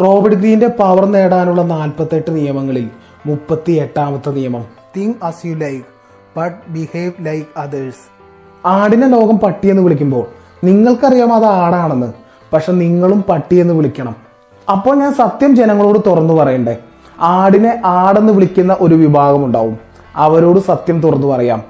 Robert ഗ്രീന്റെ power നേടാനുള്ള നാൽപ്പത്തെട്ട് നിയമങ്ങളിൽ മുപ്പത്തി എട്ടാമത്തെ നിയമം. Think as you like but behave like others ആടിനെ ലോകം പട്ടിയെന്ന് വിളിക്കുമ്പോൾ നിങ്ങൾക്കറിയാം അത് ആടാണെന്ന് പക്ഷെ നിങ്ങളും പട്ടിയെന്ന് വിളിക്കണം. അപ്പോൾ ഞാൻ സത്യം ജനങ്ങളോട് തുറന്നു പറയണ്ടേ? ആടിനെ ആടെന്ന് വിളിക്കുന്ന ഒരു വിഭാഗം ഉണ്ടാവും. അവരോട് സത്യം തുറന്നു പറയാം.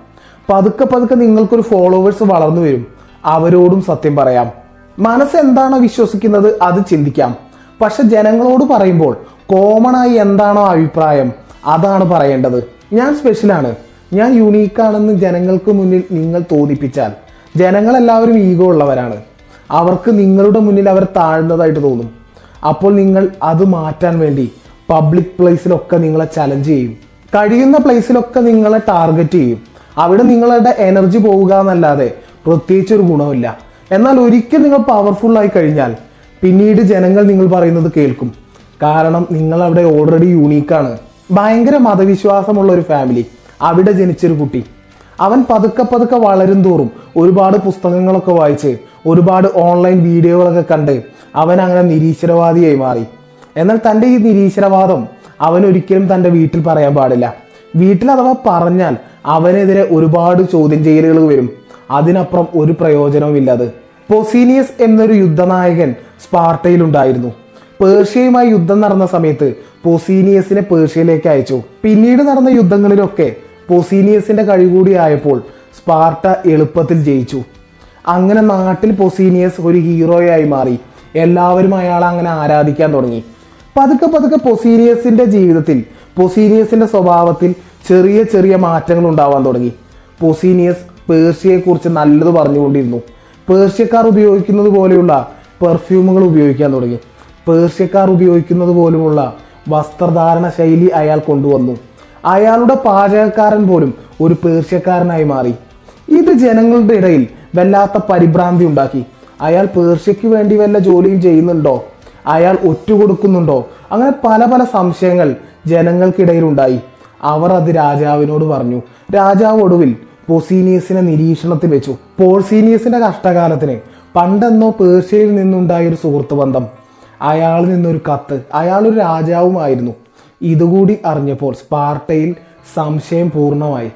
പതുക്കെ പതുക്കെ നിങ്ങൾക്കൊരു ഫോളോവേഴ്സ് വളർന്നു വരും. അവരോടും സത്യം പറയാം. മനസ്സ് എന്താണോ വിശ്വസിക്കുന്നത് അത് ചിന്തിക്കാം. പക്ഷെ ജനങ്ങളോട് പറയുമ്പോൾ കോമൺ ആയി എന്താണോ അഭിപ്രായം അതാണ് പറയേണ്ടത്. ഞാൻ സ്പെഷ്യലാണ് ഞാൻ യുണീക്കാണെന്ന് ജനങ്ങൾക്ക് മുന്നിൽ നിങ്ങൾ തോന്നിപ്പിച്ചാൽ ജനങ്ങളെല്ലാവരും ഈഗോ ഉള്ളവരാണ്. അവർക്ക് നിങ്ങളുടെ മുന്നിൽ അവർ താഴ്ന്നതായിട്ട് തോന്നും. അപ്പോൾ നിങ്ങൾ അത് മാറ്റാൻ വേണ്ടി പബ്ലിക് പ്ലേസിലൊക്കെ നിങ്ങളെ ചലഞ്ച് ചെയ്യും. കഴിയുന്ന പ്ലേസിലൊക്കെ നിങ്ങളെ ടാർഗറ്റ് ചെയ്യും. അവിടെ നിങ്ങളുടെ എനർജി പോവുക എന്നല്ലാതെ പ്രത്യേകിച്ച് ഒരു ഗുണമില്ല എന്നാൽ ഒരിക്കൽ നിങ്ങൾ പവർഫുൾ ആയി കഴിഞ്ഞാൽ പിന്നീട് ജനങ്ങൾ നിങ്ങൾ പറയുന്നത് കേൾക്കും. കാരണം നിങ്ങൾ അവിടെ ഓൾറെഡി യൂണീക്കാണ് ഭയങ്കര മതവിശ്വാസമുള്ള ഒരു ഫാമിലി അവിടെ ജനിച്ചൊരു കുട്ടി. അവൻ പതുക്കെ പതുക്കെ വളരും തോറും ഒരുപാട് പുസ്തകങ്ങളൊക്കെ വായിച്ച് ഒരുപാട് ഓൺലൈൻ വീഡിയോകളൊക്കെ കണ്ട് അവൻ അങ്ങനെ നിരീശ്വരവാദിയായി മാറി. എന്നാൽ തന്റെ ഈ നിരീശ്വരവാദം അവൻ ഒരിക്കലും തന്റെ വീട്ടിൽ പറയാൻ പാടില്ല. വീട്ടിൽ അഥവാ പറഞ്ഞാൽ അവനെതിരെ ഒരുപാട് ചോദ്യം ചെയ്യലുകൾ വരും. അതിനപ്പുറം ഒരു പ്രയോജനവുമില്ലത് പൊസീനിയസ് എന്നൊരു യുദ്ധനായകൻ സ്പാർട്ടയിലുണ്ടായിരുന്നു. പേർഷ്യയുമായി യുദ്ധം നടന്ന സമയത്ത് പൊസീനിയസിനെ പേർഷ്യയിലേക്ക് അയച്ചു. പിന്നീട് നടന്ന യുദ്ധങ്ങളിലൊക്കെ പൊസീനിയസിന്റെ കഴികൂടി ആയപ്പോൾ സ്പാർട്ട എളുപ്പത്തിൽ ജയിച്ചു. അങ്ങനെ നാട്ടിൽ പൊസീനിയസ് ഒരു ഹീറോയായി മാറി. എല്ലാവരും അയാളെ അങ്ങനെ ആരാധിക്കാൻ തുടങ്ങി. പതുക്കെ പതുക്കെ പൊസീനിയസിന്റെ ജീവിതത്തിൽ പൊസീനിയസിന്റെ സ്വഭാവത്തിൽ ചെറിയ ചെറിയ മാറ്റങ്ങൾ ഉണ്ടാവാൻ തുടങ്ങി. പൊസീനിയസ് പേർഷ്യയെക്കുറിച്ച് നല്ലത് പറഞ്ഞുകൊണ്ടിരുന്നു. പേർഷ്യക്കാർ ഉപയോഗിക്കുന്നത് പോലെയുള്ള പെർഫ്യൂമുകൾ ഉപയോഗിക്കാൻ തുടങ്ങി. പേർഷ്യക്കാർ ഉപയോഗിക്കുന്നത് പോലുമുള്ള വസ്ത്രധാരണ ശൈലി അയാൾ കൊണ്ടുവന്നു. അയാളുടെ പാചകക്കാരൻ പോലും ഒരു പേർഷ്യക്കാരനായി മാറി. ഇത് ജനങ്ങളുടെ ഇടയിൽ വല്ലാത്ത പരിഭ്രാന്തി ഉണ്ടാക്കി. അയാൾ പേർഷ്യക്ക് വേണ്ടി വല്ല ജോലിയും ചെയ്യുന്നുണ്ടോ? അയാൾ ഒറ്റുകൊടുക്കുന്നുണ്ടോ? അങ്ങനെ പല പല സംശയങ്ങൾ ജനങ്ങൾക്കിടയിലുണ്ടായി. അവർ അത് രാജാവിനോട് പറഞ്ഞു. രാജാവ് ഒടുവിൽ പൊസീനിയസിനെ നിരീക്ഷണത്തിൽ വെച്ചു. പോൾസീനിയസിന്റെ കഷ്ടകാലത്തിന്. പണ്ടെന്നോ പേർഷ്യയിൽ നിന്നുണ്ടായ ഒരു സുഹൃത്ത് ബന്ധം. അയാളിൽ നിന്നൊരു കത്ത്. അയാൾ ഒരു രാജാവുമായിരുന്നു. ഇതുകൂടി അറിഞ്ഞപ്പോൾ സ്പാർട്ടയിൽ സംശയം പൂർണമായി.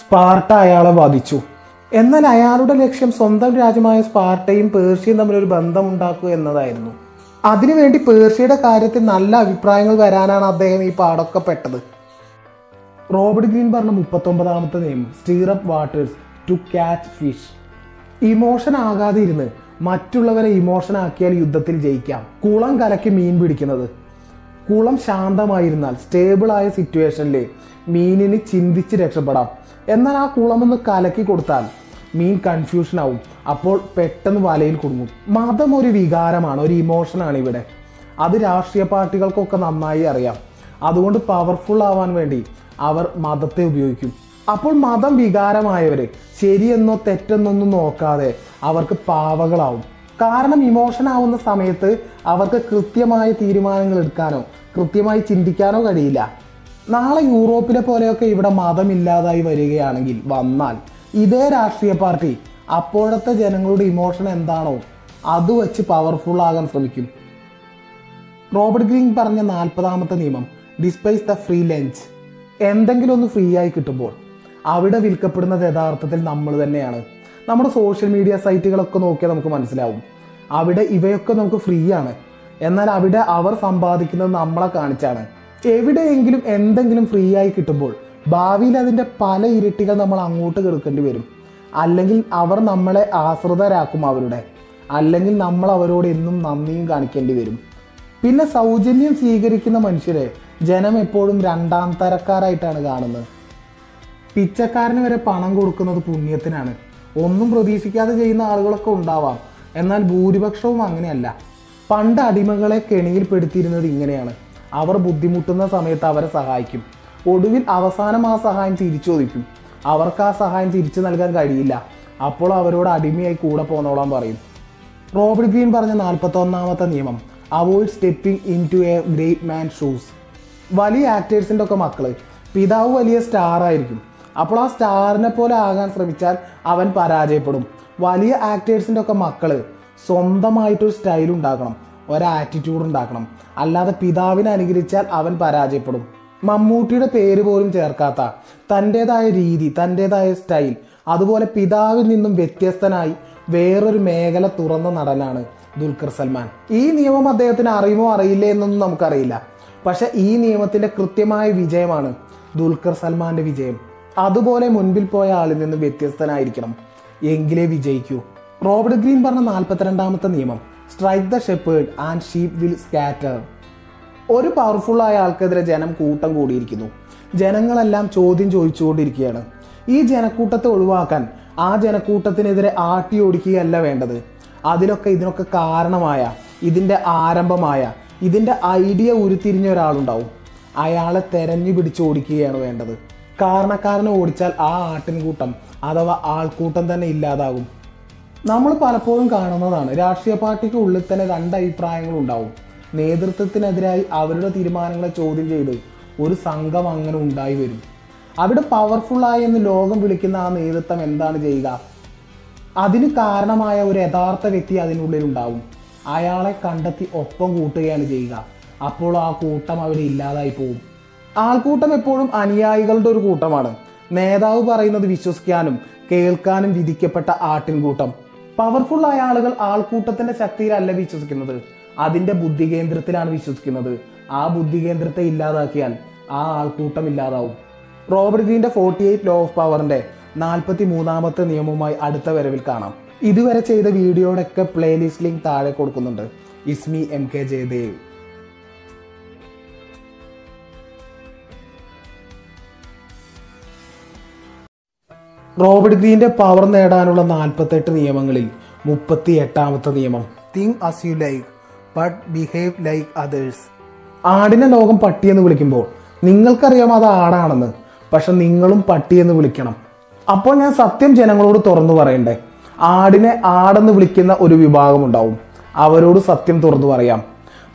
സ്പാർട്ട അയാളെ വധിച്ചു. എന്നാൽ അയാളുടെ ലക്ഷ്യം സ്വന്തം രാജ്യമായ സ്പാർട്ടയും പേർഷ്യയും തമ്മിൽ ഒരു ബന്ധം ഉണ്ടാക്കുക എന്നതായിരുന്നു. അതിനുവേണ്ടി പേർഷ്യയുടെ കാര്യത്തിൽ നല്ല അഭിപ്രായങ്ങൾ വരാനാണ് അദ്ദേഹം ഈ പാടൊക്കെ പെട്ടത്. റോബർട്ട് ഗ്രീൻ പറഞ്ഞ മുപ്പത്തൊമ്പതാമത്തെ നിയമം stir up waters to catch fish emotion ആകാതെ ഇരുന്ന് മറ്റുള്ളവരെ ഇമോഷൻ ആക്കിയാൽ യുദ്ധത്തിൽ ജയിക്കാം. കുളം കലക്കി മീൻ പിടിക്കുന്നത്. കുളം ശാന്തമായിരുന്നാൽ സ്റ്റേബിൾ ആയ സിറ്റുവേഷനിൽ മീനിന് ചിന്തിച്ച് രക്ഷപ്പെടാം. എന്നാൽ ആ കുളം ഒന്ന് കലക്കി കൊടുത്താൽ മീൻ കൺഫ്യൂഷൻ ആവും. അപ്പോൾ പെട്ടെന്ന് വലയിൽ കുടുങ്ങും. മതം ഒരു വികാരമാണ് ഒരു ഇമോഷനാണ് ഇവിടെ. അത് രാഷ്ട്രീയ പാർട്ടികൾക്കൊക്കെ നന്നായി അറിയാം. അതുകൊണ്ട് പവർഫുൾ ആവാൻ വേണ്ടി അവർ മതത്തെ ഉപയോഗിക്കും. അപ്പോൾ മതം വികാരമായവരെ ശരിയെന്നോ തെറ്റെന്നൊന്നും നോക്കാതെ അവർക്ക് പാവകളാവും. കാരണം ഇമോഷൻ ആവുന്ന സമയത്ത് അവർക്ക് കൃത്യമായ തീരുമാനങ്ങൾ എടുക്കാനോ കൃത്യമായി ചിന്തിക്കാനോ കഴിയില്ല. നാളെ യൂറോപ്പിലെ പോലെയൊക്കെ ഇവിടെ മതമില്ലാതായി വരികയാണെങ്കിൽ വന്നാൽ ഇതേ രാഷ്ട്രീയ പാർട്ടി അപ്പോഴത്തെ ജനങ്ങളുടെ ഇമോഷൻ എന്താണോ അത് വെച്ച് പവർഫുൾ ആകാൻ ശ്രമിക്കും. റോബർട്ട് ഗ്രീൻ പറഞ്ഞ നാൽപ്പതാമത്തെ നിയമം ഡിസ്പൈസ് ദ ഫ്രീ ലഞ്ച് എന്തെങ്കിലും ഒന്ന് ഫ്രീ ആയി കിട്ടുമ്പോൾ അവിടെ വിൽക്കപ്പെടുന്നത് യഥാർത്ഥത്തിൽ നമ്മൾ തന്നെയാണ്. നമ്മുടെ സോഷ്യൽ മീഡിയ സൈറ്റുകളൊക്കെ നോക്കിയാൽ നമുക്ക് മനസ്സിലാവും. അവിടെ ഇവയൊക്കെ നമുക്ക് ഫ്രീ ആണ്. എന്നാൽ അവിടെ അവർ സമ്പാദിക്കുന്നത് നമ്മളെ കാണിച്ചാണ്. എവിടെയെങ്കിലും എന്തെങ്കിലും ഫ്രീ ആയി കിട്ടുമ്പോൾ ഭാവിയിൽ അതിന്റെ പല ഇരട്ടികൾ നമ്മൾ അങ്ങോട്ട് കൊടുക്കേണ്ടി വരും. അല്ലെങ്കിൽ അവർ നമ്മളെ ആശ്രിതരാക്കും അവരുടെ. അല്ലെങ്കിൽ നമ്മൾ അവരോട് എന്നും നന്ദിയും കാണിക്കേണ്ടി വരും. പിന്നെ സൗജന്യം സ്വീകരിക്കുന്ന മനുഷ്യരെ ജനം എപ്പോഴും രണ്ടാം തരക്കാരായിട്ടാണ് കാണുന്നത്. പിച്ചക്കാരന് വരെ പണം കൊടുക്കുന്നത് പുണ്യത്തിനാണ്. ഒന്നും പ്രതീക്ഷിക്കാതെ ചെയ്യുന്ന ആളുകളൊക്കെ ഉണ്ടാവാം. എന്നാൽ ഭൂരിപക്ഷവും അങ്ങനെയല്ല. പണ്ട് അടിമകളെ കെണിയിൽ കെണിയിൽപ്പെടുത്തിയിരുന്നത് ഇങ്ങനെയാണ്. അവർ ബുദ്ധിമുട്ടുന്ന സമയത്ത് അവരെ സഹായിക്കും. ഒടുവിൽ അവസാനം ആ സഹായം തിരിച്ചോദിക്കും. അവർക്ക് ആ സഹായം തിരിച്ചു നൽകാൻ കഴിയില്ല. അപ്പോൾ അവരോട് അടിമയായി കൂടെ പോന്നോളാൻ പറയും. റോബർട്ട് ഗ്രീൻ പറഞ്ഞ നാൽപ്പത്തൊന്നാമത്തെ നിയമം. Avoid stepping into a great man shoes വലിയ ആക്ടേഴ്സിന്റെ ഒക്കെ മക്കൾ പിതാവ് വലിയ സ്റ്റാർ ആയിരിക്കും. അപ്പോൾ ആ സ്റ്റാറിനെ പോലെ ആകാൻ ശ്രമിച്ചാൽ അവൻ പരാജയപ്പെടും. വലിയ ആക്ടേഴ്സിന്റെ ഒക്കെ മക്കൾ സ്വന്തമായിട്ടൊരു സ്റ്റൈൽ ഉണ്ടാക്കണം. ഒരു ആറ്റിറ്റ്യൂഡ് ഉണ്ടാക്കണം. അല്ലാതെ പിതാവിനെ അനുകരിച്ചാൽ അവൻ പരാജയപ്പെടും. മമ്മൂട്ടിയുടെ പേര് പോലും ചേർക്കാത്ത തന്റെതായ രീതി തന്റെതായ സ്റ്റൈൽ അതുപോലെ പിതാവിൽ നിന്നും വ്യത്യസ്തനായി വേറൊരു മേഖല തുറന്ന നടനാണ് ദുൽഖർ സൽമാൻ. ഈ നിയമം അദ്ദേഹത്തിന് അറിയുമോ അറിയില്ലേ എന്നൊന്നും നമുക്കറിയില്ല. പക്ഷെ ഈ നിയമത്തിന്റെ കൃത്യമായ വിജയമാണ് ദുൽഖർ സൽമാന്റെ വിജയം. അതുപോലെ മുൻപിൽ പോയ ആളിൽ നിന്ന് വ്യത്യസ്തനായിരിക്കണം. എങ്കിലേ വിജയിക്കൂ. റോബർട്ട് ഗ്രീൻ പറഞ്ഞ നാൽപ്പത്തിരണ്ടാമത്തെ നിയമം strike the shepherd and sheep will scatter ഒരു പവർഫുൾ ആയ ആൾക്കെതിരെ ജനം കൂട്ടം കൂടിയിരിക്കുന്നു. ജനങ്ങളെല്ലാം ചോദ്യം ചോദിച്ചുകൊണ്ടിരിക്കുകയാണ്. ഈ ജനക്കൂട്ടത്തെ ഒഴിവാക്കാൻ ആ ജനക്കൂട്ടത്തിനെതിരെ ആട്ടി ഓടിക്കുകയല്ല വേണ്ടത്. അതിലൊക്കെ ഇതിനൊക്കെ കാരണമായ ഇതിന്റെ ആരംഭമായ ഇതിന്റെ ഐഡിയ ഉരുത്തിരിഞ്ഞ ഒരാളുണ്ടാവും. അയാളെ തെരഞ്ഞു പിടിച്ച് ഓടിക്കുകയാണ് വേണ്ടത്. കാരണക്കാരനെ ഓടിച്ചാൽ ആ ആട്ടിൻകൂട്ടം അഥവാ ആൾക്കൂട്ടം തന്നെ ഇല്ലാതാകും. നമ്മൾ പലപ്പോഴും കാണുന്നതാണ് രാഷ്ട്രീയ പാർട്ടിക്ക് ഉള്ളിൽ തന്നെ രണ്ട് അഭിപ്രായങ്ങളുണ്ടാവും നേതൃത്വത്തിനെതിരായി അവരുടെ തീരുമാനങ്ങളെ ചോദ്യം ചെയ്ത് ഒരു സംഘം അങ്ങനെ ഉണ്ടായി വരും. അവിടെ പവർഫുള്ളായി എന്ന് ലോകം വിളിക്കുന്ന ആ നേതൃത്വം എന്താണ് ചെയ്യുക? അതിന് കാരണമായ ഒരു യഥാർത്ഥ വ്യക്തി അതിനുള്ളിൽ ഉണ്ടാവും അയാളെ കണ്ടെത്തി ഒപ്പം കൂട്ടുകയാണ് ചെയ്യുക. അപ്പോൾ ആ കൂട്ടം അവിടെ ഇല്ലാതായി പോകും ആൾക്കൂട്ടം എപ്പോഴും അനുയായികളുടെ ഒരു കൂട്ടമാണ്. നേതാവ് പറയുന്നത് വിശ്വസിക്കാനും കേൾക്കാനും വിധിക്കപ്പെട്ട ആട്ടിൻകൂട്ടം. പവർഫുൾ ആയ ആളുകൾ ആൾക്കൂട്ടത്തിന്റെ ശക്തിയിലല്ല വിശ്വസിക്കുന്നത്. അതിന്റെ ബുദ്ധി കേന്ദ്രത്തിലാണ് വിശ്വസിക്കുന്നത്. ആ ബുദ്ധി കേന്ദ്രത്തെ ഇല്ലാതാക്കിയാൽ ആ ആൾക്കൂട്ടം ഇല്ലാതാവും. റോബർട്ട് ഗ്രീന്റെ ഫോർട്ടി എയ്റ്റ് ലോ ഓഫ് പവറിന്റെ നാൽപ്പത്തി മൂന്നാമത്തെ നിയമവുമായി അടുത്ത വരവിൽ കാണാം. ഇതുവരെ ചെയ്ത വീഡിയോയുടെയൊക്കെ പ്ലേലിസ്റ്റ് ലിങ്ക് താഴെ കൊടുക്കുന്നുണ്ട്. ഇസ്മി M K Jayadev. Robert power നേടാനുള്ള നാൽപ്പത്തെട്ട് നിയമങ്ങളിൽ മുപ്പത്തി എട്ടാമത്തെ നിയമം ബട്ട് ബിഹേവ്. ആടിനെ പട്ടിയെന്ന് വിളിക്കുമ്പോൾ നിങ്ങൾക്കറിയാം അത് ആടാണെന്ന് പക്ഷെ നിങ്ങളും പട്ടിയെന്ന് വിളിക്കണം. അപ്പോൾ ഞാൻ സത്യം ജനങ്ങളോട് തുറന്നു പറയണ്ടേ? ആടിനെ ആടെന്ന് വിളിക്കുന്ന ഒരു വിഭാഗം ഉണ്ടാവും. അവരോട് സത്യം തുറന്നു പറയാം.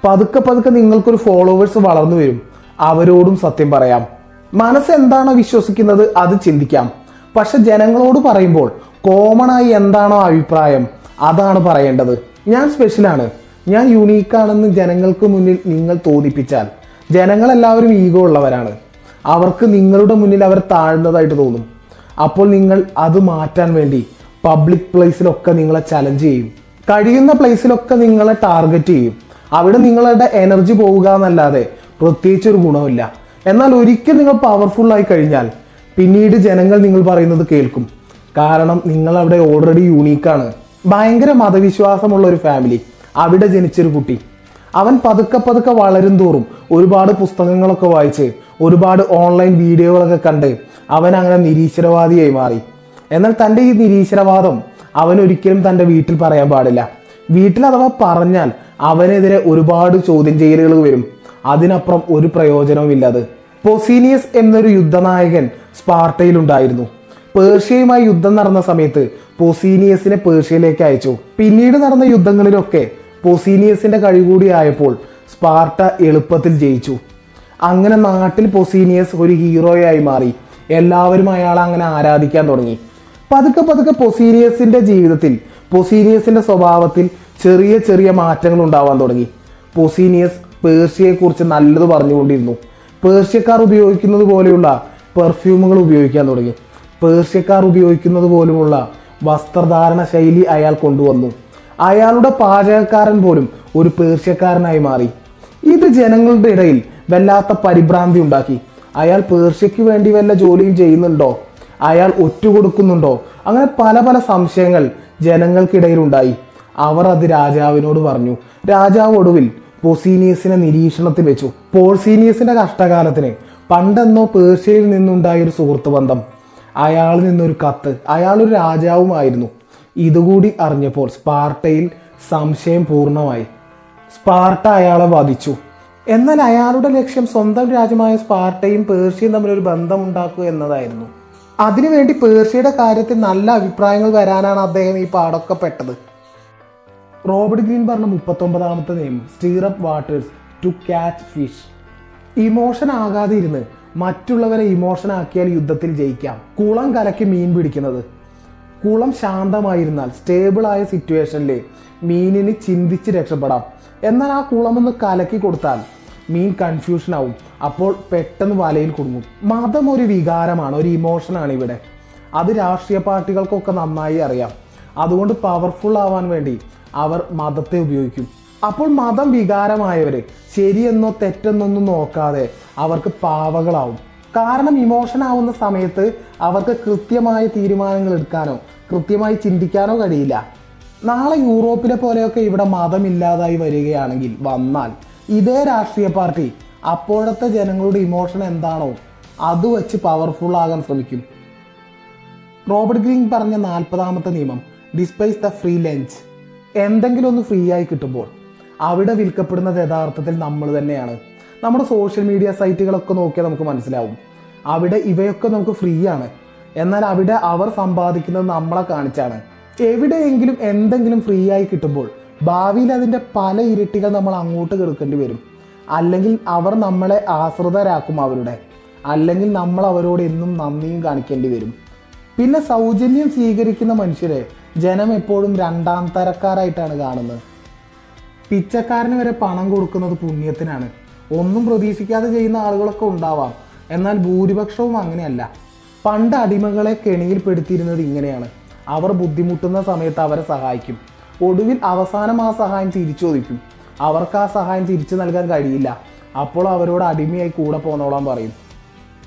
പതുക്കെ പതുക്കെ നിങ്ങൾക്കൊരു ഫോളോവേഴ്സ് വളർന്നു വരും. അവരോടും സത്യം പറയാം. മനസ്സ് എന്താണോ വിശ്വസിക്കുന്നത് അത് ചിന്തിക്കാം. പക്ഷെ ജനങ്ങളോട് പറയുമ്പോൾ കോമൺ ആയി എന്താണോ അഭിപ്രായം അതാണ് പറയേണ്ടത്. ഞാൻ സ്പെഷ്യലാണ് ഞാൻ യുണീക്കാണെന്ന് ജനങ്ങൾക്ക് മുന്നിൽ നിങ്ങൾ തോന്നിപ്പിച്ചാൽ. ജനങ്ങളെല്ലാവരും ഈഗോ ഉള്ളവരാണ്. അവർക്ക് നിങ്ങളുടെ മുന്നിൽ അവർ താഴ്ന്നതായിട്ട് തോന്നും. അപ്പോൾ നിങ്ങൾ അത് മാറ്റാൻ വേണ്ടി പബ്ലിക് പ്ലേസിലൊക്കെ നിങ്ങളെ ചലഞ്ച് ചെയ്യും. കഴിയുന്ന പ്ലേസിലൊക്കെ നിങ്ങളെ ടാർഗറ്റ് ചെയ്യും. അവിടെ നിങ്ങളുടെ എനർജി പോവുക എന്നല്ലാതെ പ്രത്യേകിച്ച് ഒരു ഗുണമില്ല എന്നാൽ ഒരിക്കൽ നിങ്ങൾ പവർഫുൾ ആയി കഴിഞ്ഞാൽ പിന്നീട് ജനങ്ങൾ നിങ്ങൾ പറയുന്നത് കേൾക്കും. കാരണം നിങ്ങൾ അവിടെ ഓൾറെഡി യൂണീക്കാണ് ഭയങ്കര മതവിശ്വാസമുള്ള ഒരു ഫാമിലി അവിടെ ജനിച്ചൊരു കുട്ടി. അവൻ പതുക്കെ പതുക്കെ വളരും തോറും ഒരുപാട് പുസ്തകങ്ങളൊക്കെ വായിച്ച് ഒരുപാട് ഓൺലൈൻ വീഡിയോകളൊക്കെ കണ്ട് അവൻ അങ്ങനെ നിരീശ്വരവാദിയായി മാറി. എന്നാൽ തന്റെ ഈ നിരീശ്വരവാദം അവൻ ഒരിക്കലും തന്റെ വീട്ടിൽ പറയാൻ പാടില്ല. വീട്ടിൽ അഥവാ പറഞ്ഞാൽ അവനെതിരെ ഒരുപാട് ചോദ്യം ചെയ്യലുകൾ വരും. അതിനപ്പുറം ഒരു പ്രയോജനവും ഇല്ലാതെ പൊസീനിയസ് എന്നൊരു യുദ്ധനായകൻ സ്പാർട്ടയിലുണ്ടായിരുന്നു പേർഷ്യയുമായി യുദ്ധം നടന്ന സമയത്ത് പൊസീനിയസിനെ പേർഷ്യയിലേക്ക് അയച്ചു. പിന്നീട് നടന്ന യുദ്ധങ്ങളിലൊക്കെ പൊസീനിയസിന്റെ കഴികൂടി ആയപ്പോൾ സ്പാർട്ട എളുപ്പത്തിൽ ജയിച്ചു. അങ്ങനെ നാട്ടിൽ പൊസീനിയസ് ഒരു ഹീറോയായി മാറി. എല്ലാവരും അയാളെ അങ്ങനെ ആരാധിക്കാൻ തുടങ്ങി. പതുക്കെ പതുക്കെ പൊസീരിയസിന്റെ ജീവിതത്തിൽ പൊസീനിയസിന്റെ സ്വഭാവത്തിൽ ചെറിയ ചെറിയ മാറ്റങ്ങൾ ഉണ്ടാവാൻ തുടങ്ങി. പൊസീനിയസ് പേർഷ്യയെക്കുറിച്ച് നല്ലത് പറഞ്ഞുകൊണ്ടിരുന്നു. പേർഷ്യക്കാർ ഉപയോഗിക്കുന്നത് പോലെയുള്ള പെർഫ്യൂമുകൾ ഉപയോഗിക്കാൻ തുടങ്ങി. പേർഷ്യക്കാർ ഉപയോഗിക്കുന്നത് പോലുമുള്ള വസ്ത്രധാരണ ശൈലി അയാൾ കൊണ്ടുവന്നു. അയാളുടെ പാചകക്കാരൻ പോലും ഒരു പേർഷ്യക്കാരനായി മാറി. ഇത് ജനങ്ങളുടെ ഇടയിൽ വല്ലാത്ത പരിഭ്രാന്തി ഉണ്ടാക്കി. അയാൾ പേർഷ്യയ്ക്ക് വേണ്ടി വല്ല ജോലിയും ചെയ്യുന്നുണ്ടോ? അയാൾ ഒറ്റുകൊടുക്കുന്നുണ്ടോ? അങ്ങനെ പല പല സംശയങ്ങൾ ജനങ്ങൾക്കിടയിൽ ഉണ്ടായി അവർ അത് രാജാവിനോട് പറഞ്ഞു. രാജാവ് ഒടുവിൽ പൊസീനിയസിനെ നിരീക്ഷണത്തിൽ വെച്ചു. പോൾസീനിയസിന്റെ കഷ്ടകാലത്തിന് പണ്ടെന്നോ പേർഷ്യയിൽ നിന്നുണ്ടായ ഒരു സുഹൃത്ത് ബന്ധം. അയാളിൽ നിന്നൊരു കത്ത്. അയാൾ ഒരു രാജാവുമായിരുന്നു. ഇതുകൂടി അറിഞ്ഞപ്പോൾ സ്പാർട്ടയിൽ സംശയം പൂർണമായി. സ്പാർട്ട അയാളെ വധിച്ചു. എന്നാൽ അയാളുടെ ലക്ഷ്യം സ്വന്തം രാജ്യമായ സ്പാർട്ടയും പേർഷ്യയും തമ്മിൽ ഒരു ബന്ധം ഉണ്ടാക്കുക എന്നതായിരുന്നു. അതിനുവേണ്ടി പേർഷ്യയുടെ കാര്യത്തിൽ നല്ല അഭിപ്രായങ്ങൾ വരാനാണ് അദ്ദേഹം ഈ പാടൊക്കെ പെട്ടത്. റോബർട്ട് ഗ്രീൻ പറഞ്ഞ മുപ്പത്തൊമ്പതാമത്തെ നിയമം stir up waters to catch fish emotion ആകാതെ ഇരുന്ന് മറ്റുള്ളവരെ ഇമോഷൻ ആക്കിയാൽ യുദ്ധത്തിൽ ജയിക്കാം. കുളം കലക്കി മീൻ പിടിക്കുന്നത്. കുളം ശാന്തമായിരുന്നാൽ സ്റ്റേബിൾ ആയ സിറ്റുവേഷനിൽ മീനിന് ചിന്തിച്ച് രക്ഷപ്പെടാം. എന്നാൽ ആ കുളമൊന്ന് കലക്കി കൊടുത്താൽ മീൻ കൺഫ്യൂഷൻ ആവും. അപ്പോൾ പെട്ടെന്ന് വലയിൽ കുടുങ്ങും. മതം ഒരു വികാരമാണ് ഒരു ഇമോഷനാണ് ഇവിടെ. അത് രാഷ്ട്രീയ പാർട്ടികൾക്കൊക്കെ നന്നായി അറിയാം. അതുകൊണ്ട് പവർഫുൾ ആവാൻ വേണ്ടി അവർ മതത്തെ ഉപയോഗിക്കും. അപ്പോൾ മതം വികാരമായവരെ ശരിയെന്നോ തെറ്റെന്നൊന്നും നോക്കാതെ അവർക്ക് പാവകളാവും. കാരണം ഇമോഷൻ ആവുന്ന സമയത്ത് അവർക്ക് കൃത്യമായ തീരുമാനങ്ങൾ എടുക്കാനോ കൃത്യമായി ചിന്തിക്കാനോ കഴിയില്ല. നാളെ യൂറോപ്പിലെ പോലെയൊക്കെ ഇവിടെ മതമില്ലാതായി വരികയാണെങ്കിൽ വന്നാൽ ഇതേ രാഷ്ട്രീയ പാർട്ടി അപ്പോഴത്തെ ജനങ്ങളുടെ ഇമോഷൻ എന്താണോ അത് വെച്ച് പവർഫുൾ ആകാൻ ശ്രമിക്കും. റോബർട്ട് ഗ്രീൻ പറഞ്ഞ നാൽപ്പതാമത്തെ നിയമം ഡിസ്പൈസ് ദ ഫ്രീ ലഞ്ച് എന്തെങ്കിലും ഒന്ന് ഫ്രീ ആയി കിട്ടുമ്പോൾ അവിടെ വിൽക്കപ്പെടുന്നത് യഥാർത്ഥത്തിൽ നമ്മൾ തന്നെയാണ്. നമ്മുടെ സോഷ്യൽ മീഡിയ സൈറ്റുകളൊക്കെ നോക്കിയാൽ നമുക്ക് മനസ്സിലാവും. അവിടെ ഇവയൊക്കെ നമുക്ക് ഫ്രീ ആണ്. എന്നാൽ അവിടെ അവർ സമ്പാദിക്കുന്നത് നമ്മളെ കാണിച്ചാണ്. എവിടെയെങ്കിലും എന്തെങ്കിലും ഫ്രീ ആയി കിട്ടുമ്പോൾ ഭാവിയിൽ അതിന്റെ പല ഇരട്ടികൾ നമ്മൾ അങ്ങോട്ട് കിടക്കേണ്ടി വരും. അല്ലെങ്കിൽ അവർ നമ്മളെ ആശ്രിതരാക്കും അവരുടെ. അല്ലെങ്കിൽ നമ്മൾ അവരോട് എന്നും നന്ദിയും കാണിക്കേണ്ടി വരും. പിന്നെ സൗജന്യം സ്വീകരിക്കുന്ന മനുഷ്യരെ ജനം എപ്പോഴും രണ്ടാം തരക്കാരായിട്ടാണ് കാണുന്നത്. പിച്ചക്കാരന് വരെ പണം കൊടുക്കുന്നത് പുണ്യത്തിനാണ്. ഒന്നും പ്രതീക്ഷിക്കാതെ ചെയ്യുന്ന ആളുകളൊക്കെ ഉണ്ടാവാം. എന്നാൽ ഭൂരിപക്ഷവും അങ്ങനെയല്ല. പണ്ട് അടിമകളെ കെണിയിൽ കെണിയിൽപ്പെടുത്തിയിരുന്നത് ഇങ്ങനെയാണ്. അവർ ബുദ്ധിമുട്ടുന്ന സമയത്ത് അവരെ സഹായിക്കും. ഒടുവിൽ അവസാനം ആ സഹായം തിരിച്ചു ചോദിക്കും അവർക്ക് ആ സഹായം തിരിച്ചു നൽകാൻ കഴിയില്ല. അപ്പോൾ അവരോട് അടിമയായി കൂടെ പോന്നോളാൻ പറയും.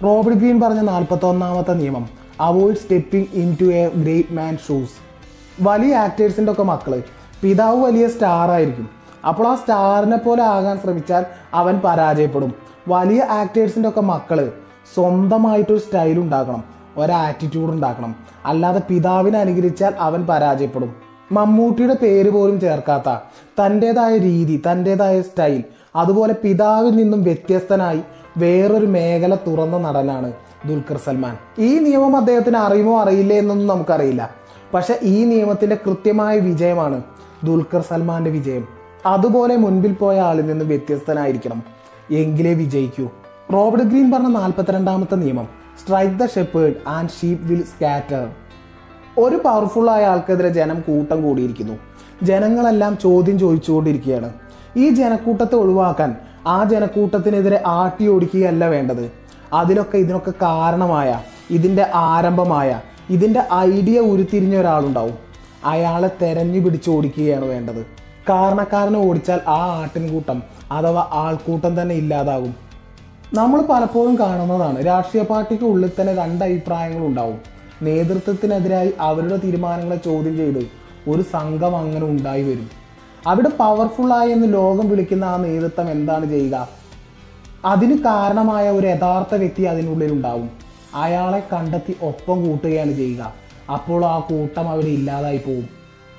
റോബർട്ട് ഗ്രീൻ പറഞ്ഞ നാൽപ്പത്തി ഒന്നാമത്തെ നിയമം. Avoid stepping into a great man shoes വലിയ ആക്ടേഴ്സിന്റെ ഒക്കെ മക്കൾ. പിതാവ് വലിയ സ്റ്റാർ ആയിരിക്കും. അപ്പോൾ ആ സ്റ്റാറിനെ പോലെ ആകാൻ ശ്രമിച്ചാൽ അവൻ പരാജയപ്പെടും. വലിയ ആക്ടേഴ്സിന്റെ ഒക്കെ മക്കൾ സ്വന്തമായിട്ടൊരു സ്റ്റൈൽ ഉണ്ടാക്കണം. ഒരാറ്റിറ്റ്യൂഡ് ഉണ്ടാക്കണം. അല്ലാതെ പിതാവിനെ അനുകരിച്ചാൽ അവൻ പരാജയപ്പെടും. മമ്മൂട്ടിയുടെ പേര് പോലും ചേർക്കാത്ത തന്റെതായ രീതി തന്റെതായ സ്റ്റൈൽ അതുപോലെ പിതാവിൽ നിന്നും വ്യത്യസ്തനായി വേറൊരു മേഖല തുറന്ന നടനാണ് ദുൽഖർ സൽമാൻ. ഈ നിയമം അദ്ദേഹത്തിന് അറിയുമോ അറിയില്ലേ എന്നൊന്നും നമുക്കറിയില്ല. പക്ഷെ ഈ നിയമത്തിന്റെ കൃത്യമായ വിജയമാണ് ദുൽഖർ സൽമാന്റെ വിജയം. അതുപോലെ മുൻപിൽ പോയ ആളിൽ നിന്ന് വ്യത്യസ്തനായിരിക്കണം. എങ്കിലേ വിജയിക്കൂ. റോബർട്ട് ഗ്രീൻ പറഞ്ഞ നാൽപ്പത്തിരണ്ടാമത്തെ നിയമം strike the shepherd and sheep will scatter ഒരു പവർഫുൾ ആയ ആൾക്കെതിരെ ജനം കൂട്ടം കൂടിയിരിക്കുന്നു. ജനങ്ങളെല്ലാം ചോദ്യം ചോദിച്ചുകൊണ്ടിരിക്കുകയാണ്. ഈ ജനക്കൂട്ടത്തെ ഒഴിവാക്കാൻ ആ ജനക്കൂട്ടത്തിനെതിരെ ആട്ടി ഓടിക്കുകയല്ല വേണ്ടത്. അതിലൊക്കെ ഇതിനൊക്കെ കാരണമായ ഇതിന്റെ ആരംഭമായ ഇതിന്റെ ഐഡിയ ഉരുത്തിരിഞ്ഞ ഒരാളുണ്ടാവും. അയാളെ തെരഞ്ഞു പിടിച്ച് ഓടിക്കുകയാണ് വേണ്ടത്. കാരണക്കാരനെ ഓടിച്ചാൽ ആ ആട്ടിൻകൂട്ടം അഥവാ ആൾക്കൂട്ടം തന്നെ ഇല്ലാതാകും. നമ്മൾ പലപ്പോഴും കാണുന്നതാണ് രാഷ്ട്രീയ പാർട്ടിക്ക് ഉള്ളിൽ തന്നെ രണ്ട് അഭിപ്രായങ്ങൾ ഉണ്ടാവും. നേതൃത്വത്തിനെതിരായി അവരുടെ തീരുമാനങ്ങളെ ചോദ്യം ചെയ്ത്. ഒരു സംഘം അങ്ങനെ ഉണ്ടായി വരും. അവിടെ പവർഫുള്ളായി എന്ന് ലോകം വിളിക്കുന്ന ആ നേതൃത്വം എന്താണ് ചെയ്യുക? അതിന് കാരണമായ ഒരു യഥാർത്ഥ വ്യക്തി അതിനുള്ളിൽ ഉണ്ടാവും അയാളെ കണ്ടെത്തി ഒപ്പം കൂട്ടുകയാണ് ചെയ്യുക. അപ്പോൾ ആ കൂട്ടം അവിടെ ഇല്ലാതായി പോകും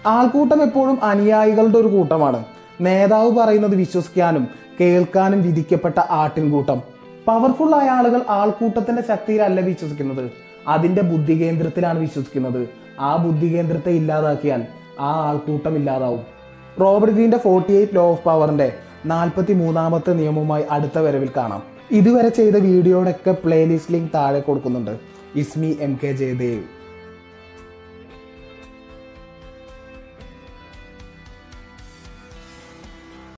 ആൾക്കൂട്ടം എപ്പോഴും അനുയായികളുടെ ഒരു കൂട്ടമാണ്. നേതാവ് പറയുന്നത് വിശ്വസിക്കാനും കേൾക്കാനും വിധിക്കപ്പെട്ട ആട്ടിൻകൂട്ടം. പവർഫുൾ ആയ ആളുകൾ ആൾക്കൂട്ടത്തിന്റെ ശക്തിയിലല്ല വിശ്വസിക്കുന്നത്. അതിന്റെ ബുദ്ധി കേന്ദ്രത്തിലാണ് വിശ്വസിക്കുന്നത്. ആ ബുദ്ധി കേന്ദ്രത്തെ ഇല്ലാതാക്കിയാൽ ആ ആൾക്കൂട്ടം ഇല്ലാതാവും. റോബർട്ട് ഗ്രീന്റെ ഫോർട്ടി എയ്റ്റ് ലോ ഓഫ് പവറിന്റെ നാൽപ്പത്തി മൂന്നാമത്തെ നിയമവുമായി അടുത്ത വരവിൽ കാണാം. ഇതുവരെ ചെയ്ത വീഡിയോയുടെ ഒക്കെ പ്ലേലിസ്റ്റ് ലിങ്ക് താഴെ കൊടുക്കുന്നുണ്ട്. ഇസ്മി എം കെ ജയദേവ്.